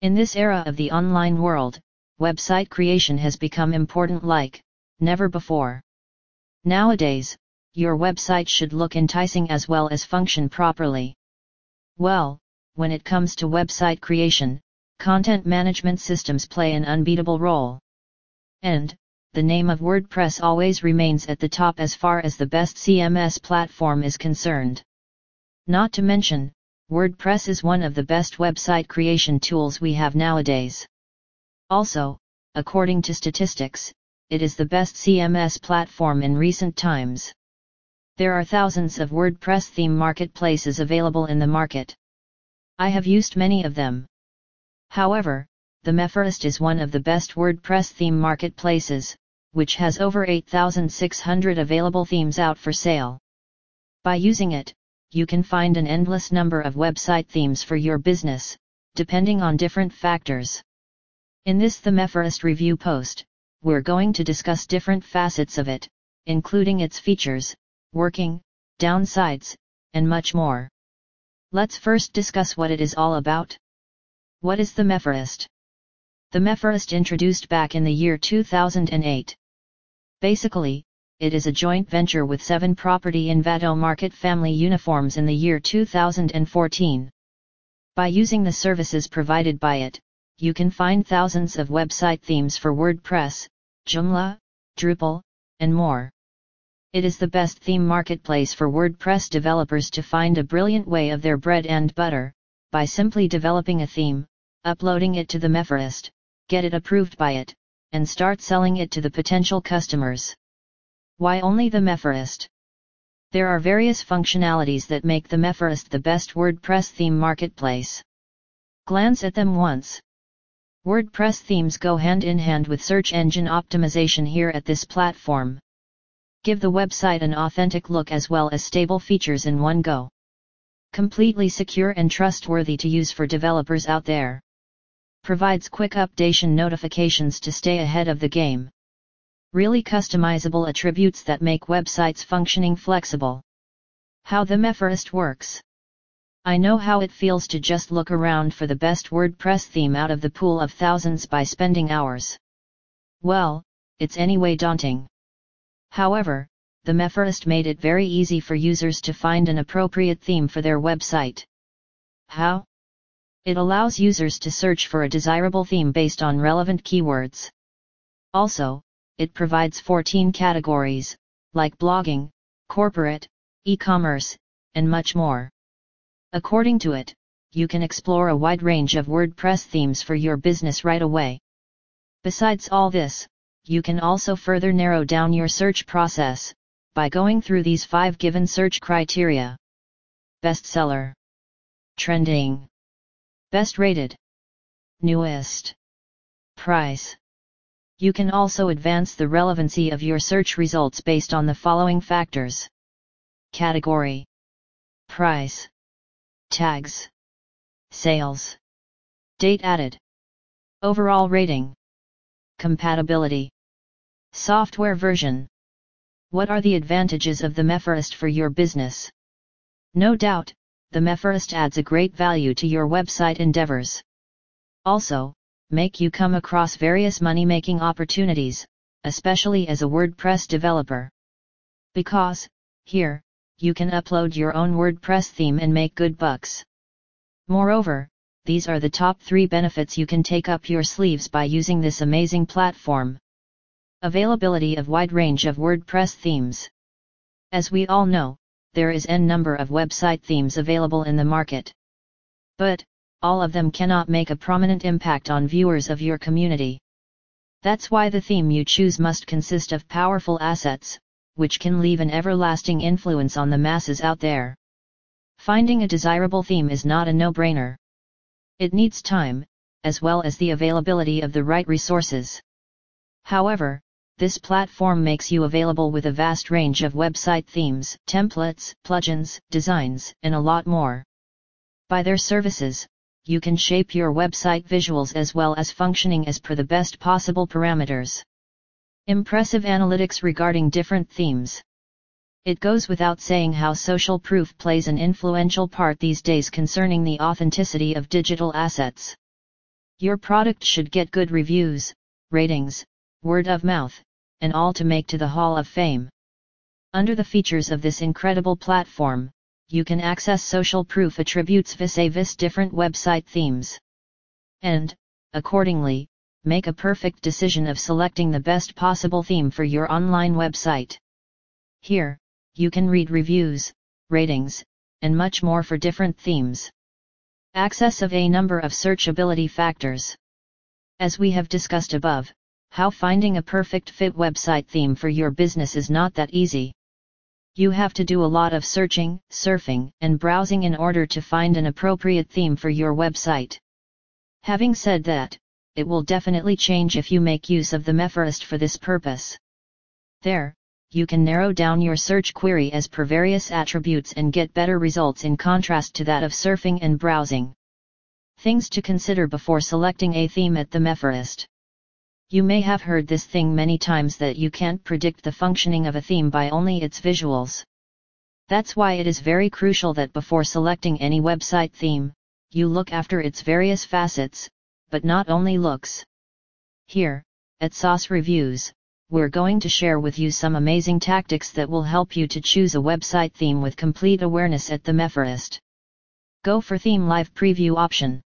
In this era of the online world, website creation has become important like never before. Nowadays, your website should look enticing as well as function properly. Well, when it comes to website creation, content management systems play an unbeatable role. And, the name of WordPress always remains at the top as far as the best CMS platform is concerned. Not to mention, WordPress is one of the best website creation tools we have nowadays. Also, according to statistics, it is the best CMS platform in recent times. There are thousands of WordPress theme marketplaces available in the market. I have used many of them. However, ThemeForest is one of the best WordPress theme marketplaces, which has over 8,600 available themes out for sale. By using it, you can find an endless number of website themes for your business, depending on different factors. In this Themeforest review post, we're going to discuss different facets of it, including its features, working, downsides, and much more. Let's first discuss what it is all about. What is ThemeForest? The Meforest introduced back in the year 2008. Basically, it is a joint venture with 7 Property Envato Market Family Uniforms in the year 2014. By using the services provided by it, you can find thousands of website themes for WordPress, Joomla, Drupal, and more. It is the best theme marketplace for WordPress developers to find a brilliant way of their bread and butter, by simply developing a theme, uploading it to ThemeForest, get it approved by it, and start selling it to the potential customers. Why only ThemeForest? There are various functionalities that make ThemeForest the best WordPress theme marketplace. Glance at them once. WordPress themes go hand in hand with search engine optimization here at this platform. Give the website an authentic look as well as stable features in one go. Completely secure and trustworthy to use for developers out there. Provides quick updation notifications to stay ahead of the game really customizable attributes that make websites functioning flexible. How ThemeForest works. I know how it feels to just look around for the best WordPress theme out of the pool of thousands by spending hours. Well, it's anyway daunting. However, ThemeForest made it very easy for users to find an appropriate theme for their website. How? It allows users to search for a desirable theme based on relevant keywords. Also, it provides 14 categories, like blogging, corporate, e-commerce, and much more. According to it, you can explore a wide range of WordPress themes for your business right away. Besides all this, you can also further narrow down your search process, by going through these five given search criteria. Bestseller. Trending. Best rated. Newest. Price. You can also advance the relevancy of your search results based on the following factors. Category. Price. Tags. Sales. Date added. Overall rating. Compatibility. Software version. What are the advantages of ThemeForest for your business? No doubt, ThemeForest adds a great value to your website endeavors. Also, make you come across various money-making opportunities, especially as a WordPress developer. Because, here, you can upload your own WordPress theme and make good bucks. Moreover, these are the top 3 benefits you can take up your sleeves by using this amazing platform. Availability of wide range of WordPress themes. As we all know, there is n number of website themes available in the market. But, all of them cannot make a prominent impact on viewers of your community. That's why the theme you choose must consist of powerful assets, which can leave an everlasting influence on the masses out there. Finding a desirable theme is not a no-brainer. It needs time, as well as the availability of the right resources. However, this platform makes you available with a vast range of website themes, templates, plugins, designs, and a lot more. By their services, you can shape your website visuals as well as functioning as per the best possible parameters. Impressive analytics regarding different themes. It goes without saying how social proof plays an influential part these days concerning the authenticity of digital assets. Your product should get good reviews, ratings, word of mouth, and all to make to the Hall of Fame. Under the features of this incredible platform, you can access social proof attributes vis-a-vis different website themes. And, accordingly, make a perfect decision of selecting the best possible theme for your online website. Here, you can read reviews, ratings, and much more for different themes. Access of a number of searchability factors. As we have discussed above, how finding a perfect fit website theme for your business is not that easy. You have to do a lot of searching, surfing, and browsing in order to find an appropriate theme for your website. Having said that, it will definitely change if you make use of ThemeForest for this purpose. There, you can narrow down your search query as per various attributes and get better results in contrast to that of surfing and browsing. Things to consider before selecting a theme at ThemeForest. You may have heard this thing many times that you can't predict the functioning of a theme by only its visuals. That's why it is very crucial that before selecting any website theme, you look after its various facets, but not only looks. Here, at Sauce Reviews, we're going to share with you some amazing tactics that will help you to choose a website theme with complete awareness at ThemeForest. Go for Theme Live Preview option.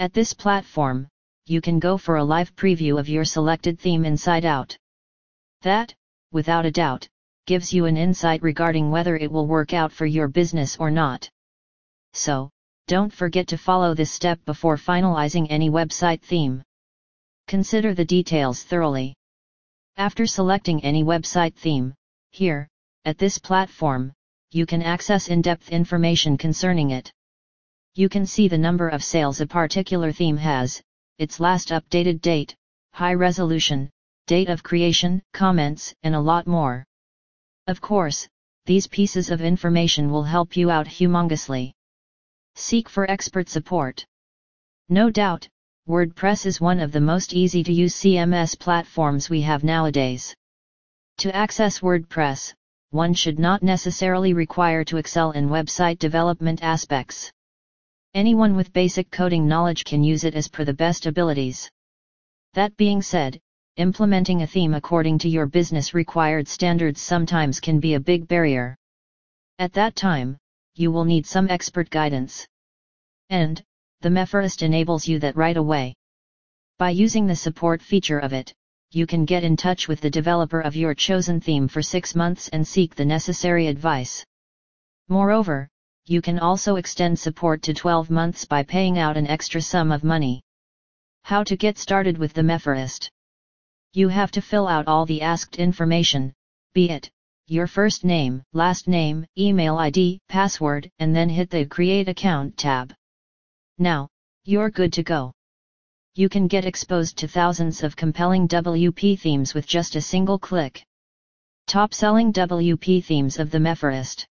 At this platform, you can go for a live preview of your selected theme inside out. That, without a doubt, gives you an insight regarding whether it will work out for your business or not. So, don't forget to follow this step before finalizing any website theme. Consider the details thoroughly. After selecting any website theme, here, at this platform, you can access in-depth information concerning it. You can see the number of sales a particular theme has, its last updated date, high resolution, date of creation, comments, and a lot more. Of course, these pieces of information will help you out humongously. Seek for expert support. No doubt, WordPress is one of the most easy to use CMS platforms we have nowadays. To access WordPress, one should not necessarily require to excel in website development aspects. Anyone with basic coding knowledge can use it as per the best abilities. That being said, implementing a theme according to your business required standards sometimes can be a big barrier. At that time, you will need some expert guidance. And, ThemeForest enables you that right away. By using the support feature of it, you can get in touch with the developer of your chosen theme for 6 months and seek the necessary advice. Moreover, you can also extend support to 12 months by paying out an extra sum of money. How to get started with ThemeForest? You have to fill out all the asked information, be it your first name, last name, email ID, password, and then hit the Create Account tab. Now, you're good to go. You can get exposed to thousands of compelling WP themes with just a single click. Top selling WP themes of ThemeForest.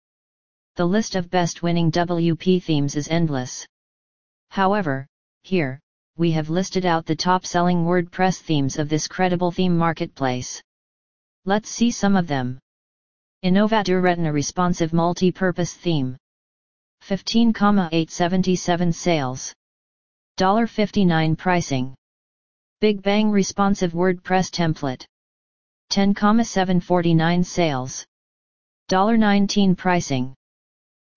The list of best winning WP themes is endless. However, here, we have listed out the top selling WordPress themes of this credible theme marketplace. Let's see some of them. Innovator Retina Responsive Multi-Purpose Theme 15,877 sales. $59 pricing. Big Bang Responsive WordPress Template. 10,749 sales. $19 pricing.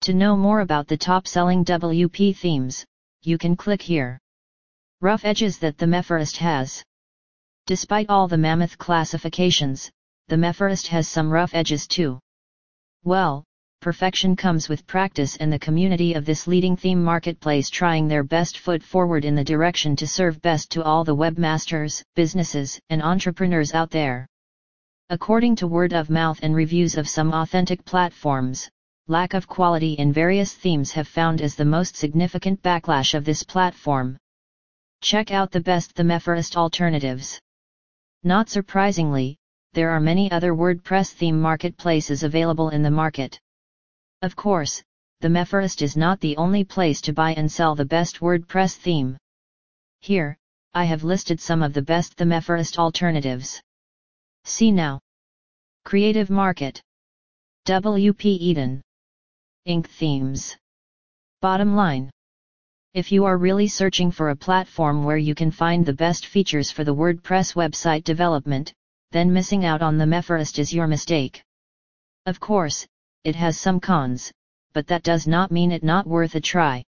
To know more about the top selling WP themes, you can click here. Rough edges that ThemeForest has. Despite all the mammoth classifications, ThemeForest has some rough edges too. Well, perfection comes with practice and the community of this leading theme marketplace trying their best foot forward in the direction to serve best to all the webmasters, businesses, and entrepreneurs out there. According to word of mouth and reviews of some authentic platforms, lack of quality in various themes have found as the most significant backlash of this platform. Check out the best ThemeForest alternatives. Not surprisingly, there are many other WordPress theme marketplaces available in the market. Of course, ThemeForest is not the only place to buy and sell the best WordPress theme. Here, I have listed some of the best ThemeForest alternatives. See now. Creative Market. WP Eden. Ink Themes. Bottom line. If you are really searching for a platform where you can find the best features for the WordPress website development, then missing out on ThemeForest is your mistake. Of course, it has some cons, but that does not mean it not worth a try.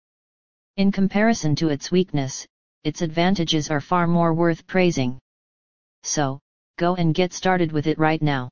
In comparison to its weakness, its advantages are far more worth praising. So, go and get started with it right now.